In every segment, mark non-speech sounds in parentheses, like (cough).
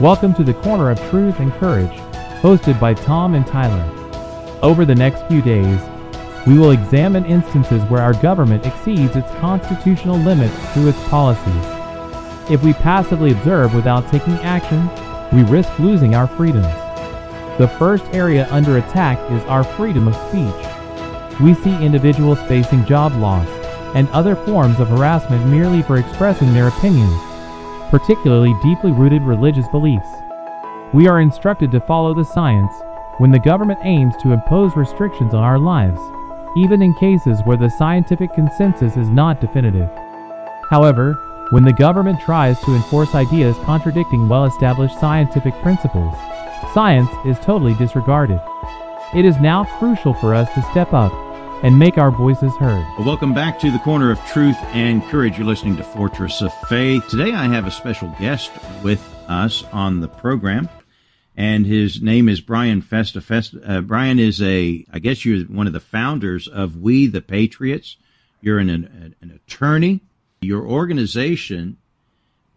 Welcome to the Corner of Truth and Courage, hosted by Tom and Tyler. Over the next few days, we will examine instances where our government exceeds its constitutional limits through its policies. If we passively observe without taking action, we risk losing our freedoms. The first area under attack is our freedom of speech. We see individuals facing job loss and other forms of harassment merely for expressing their opinions, particularly deeply rooted religious beliefs. We are instructed to follow the science when the government aims to impose restrictions on our lives, even in cases where the scientific consensus is not definitive. However, when the government tries to enforce ideas contradicting well established scientific principles, science is totally disregarded. It is now crucial for us to step up and make our voices heard. Well, welcome back to the Corner of Truth and Courage. You're listening to Fortress of Faith. Today I have a special guest with us on the program, and his name is Brian Festa. Festa uh, Brian is a, I guess you're one of the founders of We the Patriots. You're an, an, an attorney. Your organization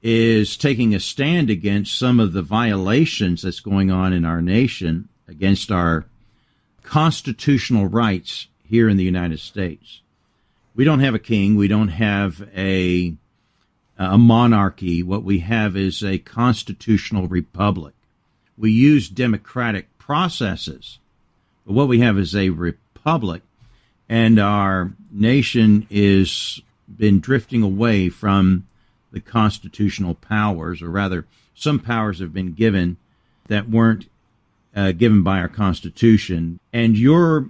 is taking a stand against some of the violations that's going on in our nation against our constitutional rights here in the United States. We don't have a king. We don't have a a monarchy. What we have is a constitutional republic. We use democratic processes, but what we have is a republic, and our nation is been drifting away from the constitutional powers, or rather, some powers have been given that weren't uh, given by our Constitution. And your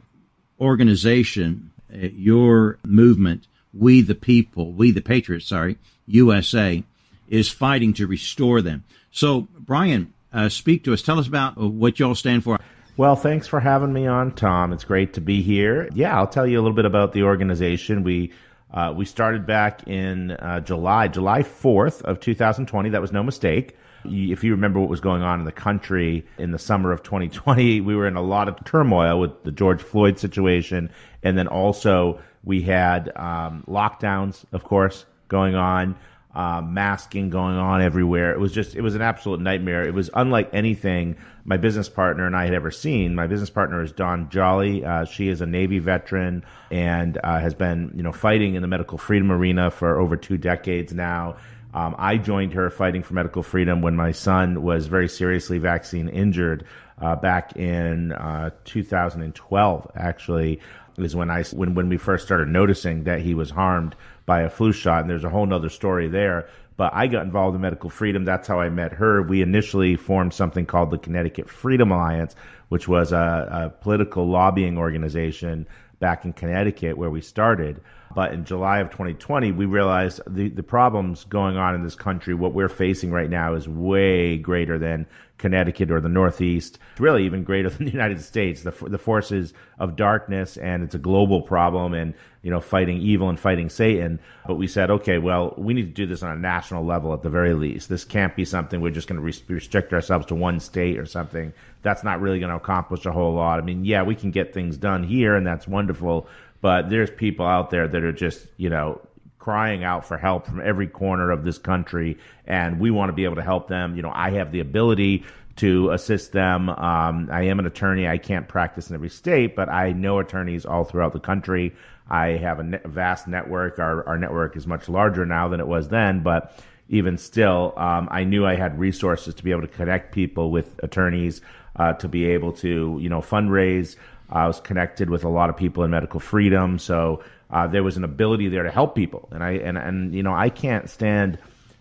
organization, uh, your movement, We the People, We the Patriots, sorry, USA, is fighting to restore them. So, Brian, uh, speak to us. Tell us about uh, what y'all stand for. Well, thanks for having me on, Tom. It's great to be here. Yeah, I'll tell you a little bit about the organization. We uh, we started back in uh, July, July 4th of 2020. That was no mistake. If you remember what was going on in the country in the summer of 2020, we were in a lot of turmoil with the George Floyd situation. And then also we had um, lockdowns, of course, going on uh, masking going on everywhere. It was just, it was an absolute nightmare. It was unlike anything my business partner and I had ever seen. My business partner is Dawn Jolly. Uh, she is a Navy veteran and uh, has been, you know, fighting in the medical freedom arena for over two decades now. Um, I joined her fighting for medical freedom when my son was very seriously vaccine injured uh, back in uh, 2012. Actually, is when I when when we first started noticing that he was harmed by a flu shot, and there's a whole nother story there. But I got involved in medical freedom. That's how I met her. We initially formed something called the Connecticut Freedom Alliance, which was a, a political lobbying organization back in Connecticut where we started. But in July of 2020, we realized the, the problems going on in this country, what we're facing right now, is way greater than Connecticut or the Northeast. It's really even greater (laughs) than the United States. The, the forces of darkness, and it's a global problem, and you know, fighting evil and fighting Satan. But we said, okay, well, we need to do this on a national level at the very least. This can't be something we're just going to restrict ourselves to one state or something. That's not really going to accomplish a whole lot. I mean, yeah, we can get things done here, and that's wonderful but there's people out there that are just, you know, crying out for help from every corner of this country, and we want to be able to help them. You know, I have the ability to assist them. Um, I am an attorney. I can't practice in every state, but I know attorneys all throughout the country. I have a ne- vast network. Our, our network is much larger now than it was then, but even still, um, I knew I had resources to be able to connect people with attorneys, uh, to be able to, you know, fundraise. I was connected with a lot of people in medical freedom, so uh, there was an ability there to help people. And I and and you know I can't stand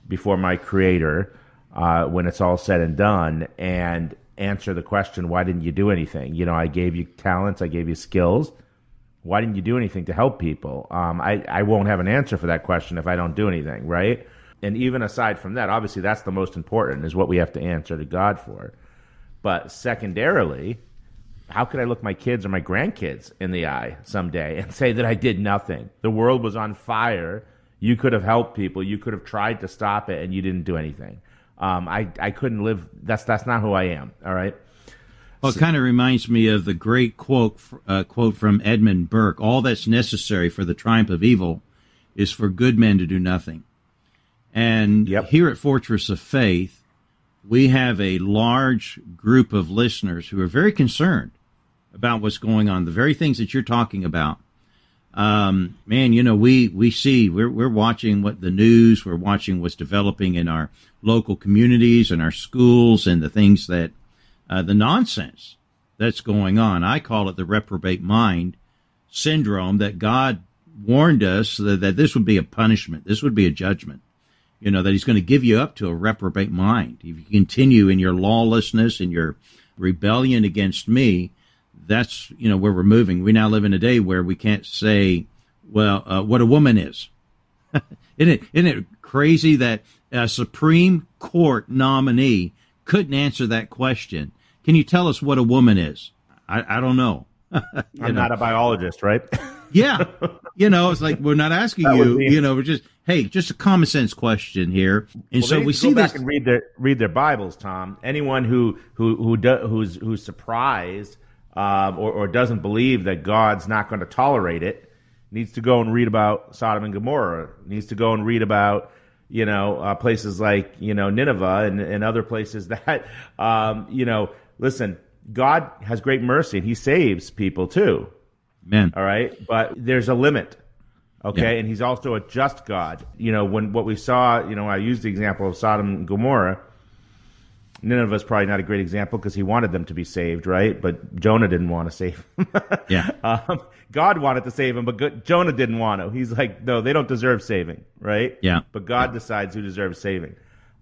before my creator uh, when it's all said and done and answer the question, why didn't you do anything? You know, I gave you talents, I gave you skills. Why didn't you do anything to help people? Um, I I won't have an answer for that question if I don't do anything, right? And even aside from that, obviously that's the most important is what we have to answer to God for. But secondarily, how could I look my kids or my grandkids in the eye someday and (laughs) say that I did nothing? The world was on fire. You could have helped people. You could have tried to stop it, and you didn't do anything. Um, I I couldn't live. That's that's not who I am. All right. Well, it kind of reminds me of the great quote uh, quote from Edmund Burke: "All that's necessary for the triumph of evil is for good men to do nothing." And yep. here at Fortress of Faith, we have a large group of listeners who are very concerned about what's going on, the very things that you're talking about. Um, man, you know, we, we see, we're, we're watching what the news, we're watching what's developing in our local communities and our schools and the things that, uh, the nonsense that's going on. I call it the reprobate mind syndrome that God warned us that, that this would be a punishment. This would be a judgment. You know, that he's going to give you up to a reprobate mind. If you continue in your lawlessness and your rebellion against me, that's, you know, where we're moving. We now live in a day where we can't say, well, uh, what a woman is. (laughs) isn't it, isn't it crazy that a Supreme Court nominee couldn't answer that question? Can you tell us what a woman is? I, I don't know. (laughs) I'm know? not a biologist, right? (laughs) yeah. You know, it's like we're not asking you, you know, we're just hey, just a common sense question here. And well, so we see back this and read their read their Bibles, Tom. Anyone who who who do, who's who's surprised um, or, or doesn't believe that God's not going to tolerate it needs to go and read about Sodom and Gomorrah. Needs to go and read about you know uh, places like you know Nineveh and, and other places (laughs) that um, you know. Listen, God has great mercy and He saves people too. Man. All right. But there's a limit. Okay. Yeah. And he's also a just God. You know, when what we saw, you know, I used the example of Sodom and Gomorrah. Nineveh is probably not a great example because he wanted them to be saved, right? But Jonah didn't want to save them. (laughs) yeah. Um, God wanted to save him, but Jonah didn't want to. He's like, no, they don't deserve saving, right? Yeah. But God yeah. decides who deserves saving.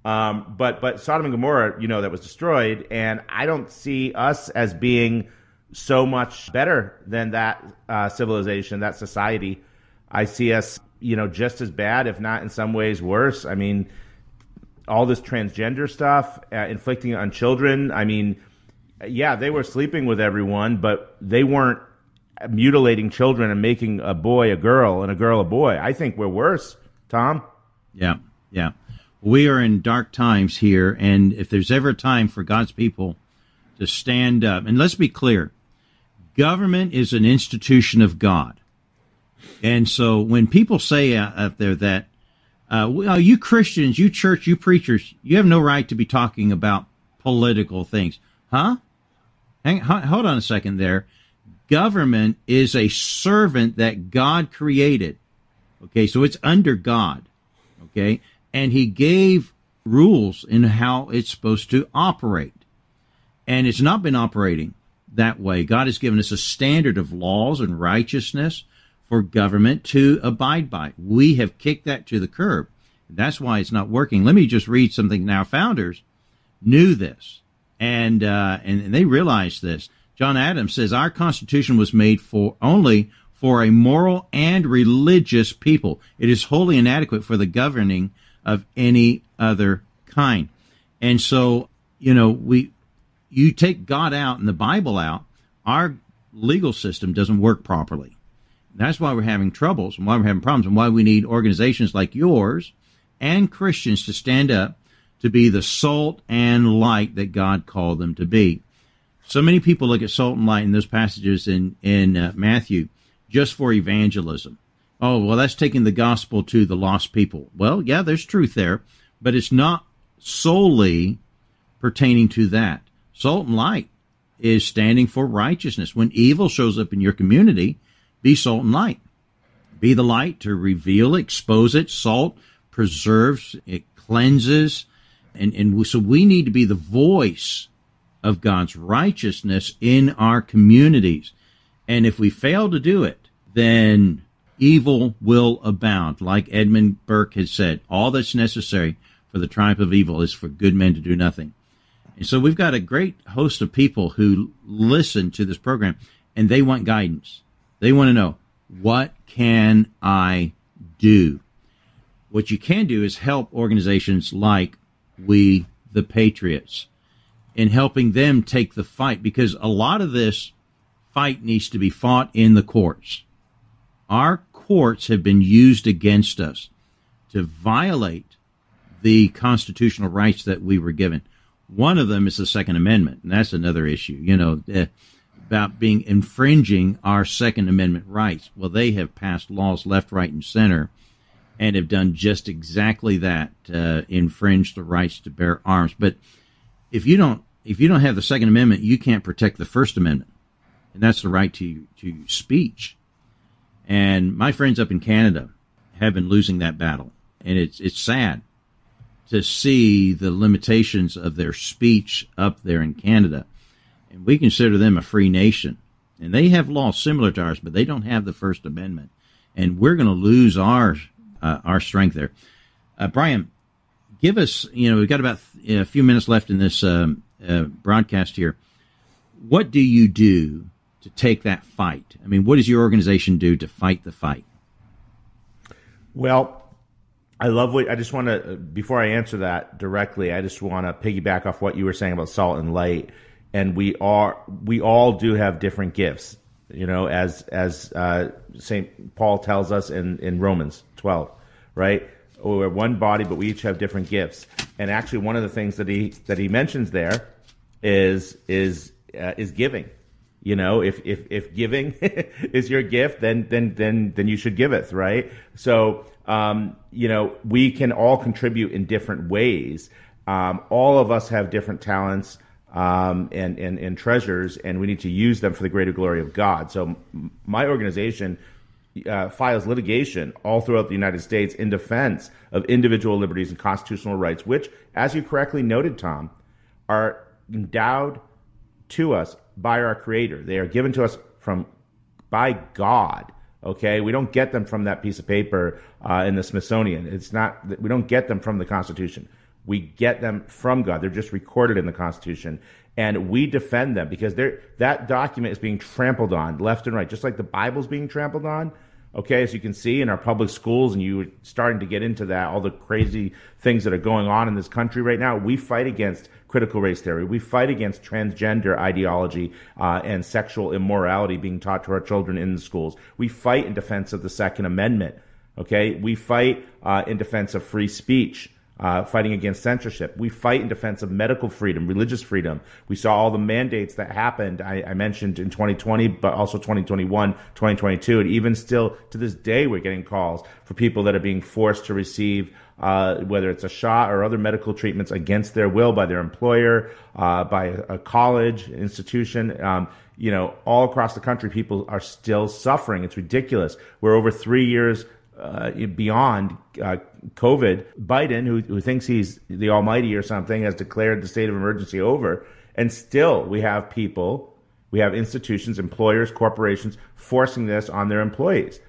Um, but but Sodom and Gomorrah, you know, that was destroyed, and I don't see us as being so much better than that uh, civilization, that society. I see us, you know, just as bad, if not in some ways worse. I mean, all this transgender stuff, uh, inflicting on children. I mean, yeah, they were sleeping with everyone, but they weren't mutilating children and making a boy a girl and a girl a boy. I think we're worse, Tom. Yeah, yeah. We are in dark times here, and if there's ever a time for God's people to stand up, and let's be clear, government is an institution of God. And so when people say out there that, uh, well, you Christians, you church, you preachers, you have no right to be talking about political things. Huh? Hang, hold on a second there. Government is a servant that God created. Okay, so it's under God. Okay, and He gave rules in how it's supposed to operate. And it's not been operating that way. God has given us a standard of laws and righteousness for government to abide by. We have kicked that to the curb. That's why it's not working. Let me just read something. Now, founders knew this, and uh, and they realized this. John Adams says our Constitution was made for only for a moral and religious people. It is wholly inadequate for the governing of any other kind. And so, you know, we you take God out and the Bible out, our legal system doesn't work properly. That's why we're having troubles and why we're having problems and why we need organizations like yours and Christians to stand up to be the salt and light that God called them to be. So many people look at salt and light in those passages in in uh, Matthew just for evangelism. Oh, well, that's taking the gospel to the lost people. Well, yeah, there's truth there, but it's not solely pertaining to that. Salt and light is standing for righteousness. When evil shows up in your community, be salt and light. Be the light to reveal, expose it. Salt preserves, it cleanses. And, and so we need to be the voice of God's righteousness in our communities. And if we fail to do it, then evil will abound. Like Edmund Burke has said, all that's necessary for the triumph of evil is for good men to do nothing. And so we've got a great host of people who listen to this program and they want guidance. They want to know, what can I do? What you can do is help organizations like We the Patriots in helping them take the fight because a lot of this fight needs to be fought in the courts. Our courts have been used against us to violate the constitutional rights that we were given. One of them is the Second Amendment, and that's another issue. You know, uh, about being infringing our Second Amendment rights. Well, they have passed laws left, right, and center and have done just exactly that, uh, infringe the rights to bear arms. But if you don't if you don't have the Second Amendment, you can't protect the First Amendment, and that's the right to to speech. And my friends up in Canada have been losing that battle, and it's it's sad to see the limitations of their speech up there in Canada. And we consider them a free nation. And they have laws similar to ours, but they don't have the First Amendment. And we're going to lose our uh, our strength there. Uh, Brian, give us, you know, we've got about a few minutes left in this um, uh, broadcast here. What do you do to take that fight? I mean, what does your organization do to fight the fight? Well, I love what I just want to, before I answer that directly, I just want to piggyback off what you were saying about salt and light. And we are, we all do have different gifts, you know, as, as, uh, St. Paul tells us in, in Romans 12, right? We're one body, but we each have different gifts. And actually, one of the things that he, that he mentions there is, is, uh, is giving. You know, if, if, if giving (laughs) is your gift, then, then, then, then you should give it, right? So, um, you know, we can all contribute in different ways. Um, all of us have different talents um, and, and, and treasures, and we need to use them for the greater glory of God. So, my organization uh, files litigation all throughout the United States in defense of individual liberties and constitutional rights, which, as you correctly noted, Tom, are endowed to us by our Creator. They are given to us from by God. Okay, we don't get them from that piece of paper uh, in the Smithsonian. It's not. We don't get them from the Constitution. We get them from God. They're just recorded in the Constitution, and we defend them because that document is being trampled on left and right, just like the Bible's being trampled on. Okay, as you can see in our public schools, and you are starting to get into that, all the crazy things that are going on in this country right now. We fight against critical race theory. We fight against transgender ideology uh, and sexual immorality being taught to our children in the schools. We fight in defense of the Second Amendment. Okay, we fight uh, in defense of free speech. Uh, fighting against censorship. We fight in defense of medical freedom, religious freedom. We saw all the mandates that happened, I, I, mentioned in 2020, but also 2021, 2022. And even still to this day, we're getting calls for people that are being forced to receive uh, whether it's a shot or other medical treatments against their will by their employer, uh, by a college institution. Um, you know, all across the country, people are still suffering. It's ridiculous. We're over three years uh, beyond uh, COVID. Biden, who, who thinks he's the almighty or something, has declared the state of emergency over. And still, we have people, we have institutions, employers, corporations forcing this on their employees.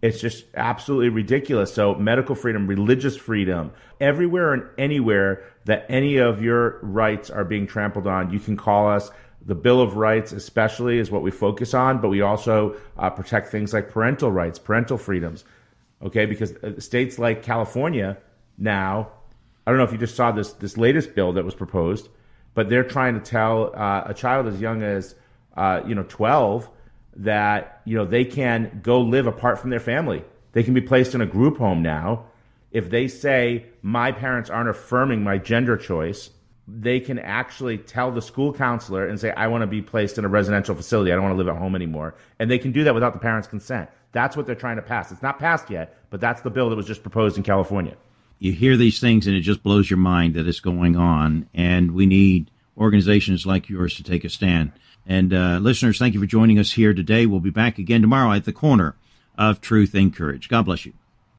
It's just absolutely ridiculous. So, medical freedom, religious freedom, everywhere and anywhere that any of your rights are being trampled on, you can call us. The Bill of Rights, especially, is what we focus on, but we also uh, protect things like parental rights, parental freedoms. Okay, because uh, states like California now, I don't know if you just saw this this latest bill that was proposed, but they're trying to tell uh, a child as young as uh, you know 12 that you know they can go live apart from their family. They can be placed in a group home now. If they say my parents aren't affirming my gender choice, they can actually tell the school counselor and say I want to be placed in a residential facility. I don't want to live at home anymore. And they can do that without the parents' consent. That's what they're trying to pass. It's not passed yet, but that's the bill that was just proposed in California. You hear these things and it just blows your mind that it's going on and we need organizations like yours to take a stand. And uh, listeners, thank you for joining us here today. We'll be back again tomorrow at the corner of truth and courage. God bless you.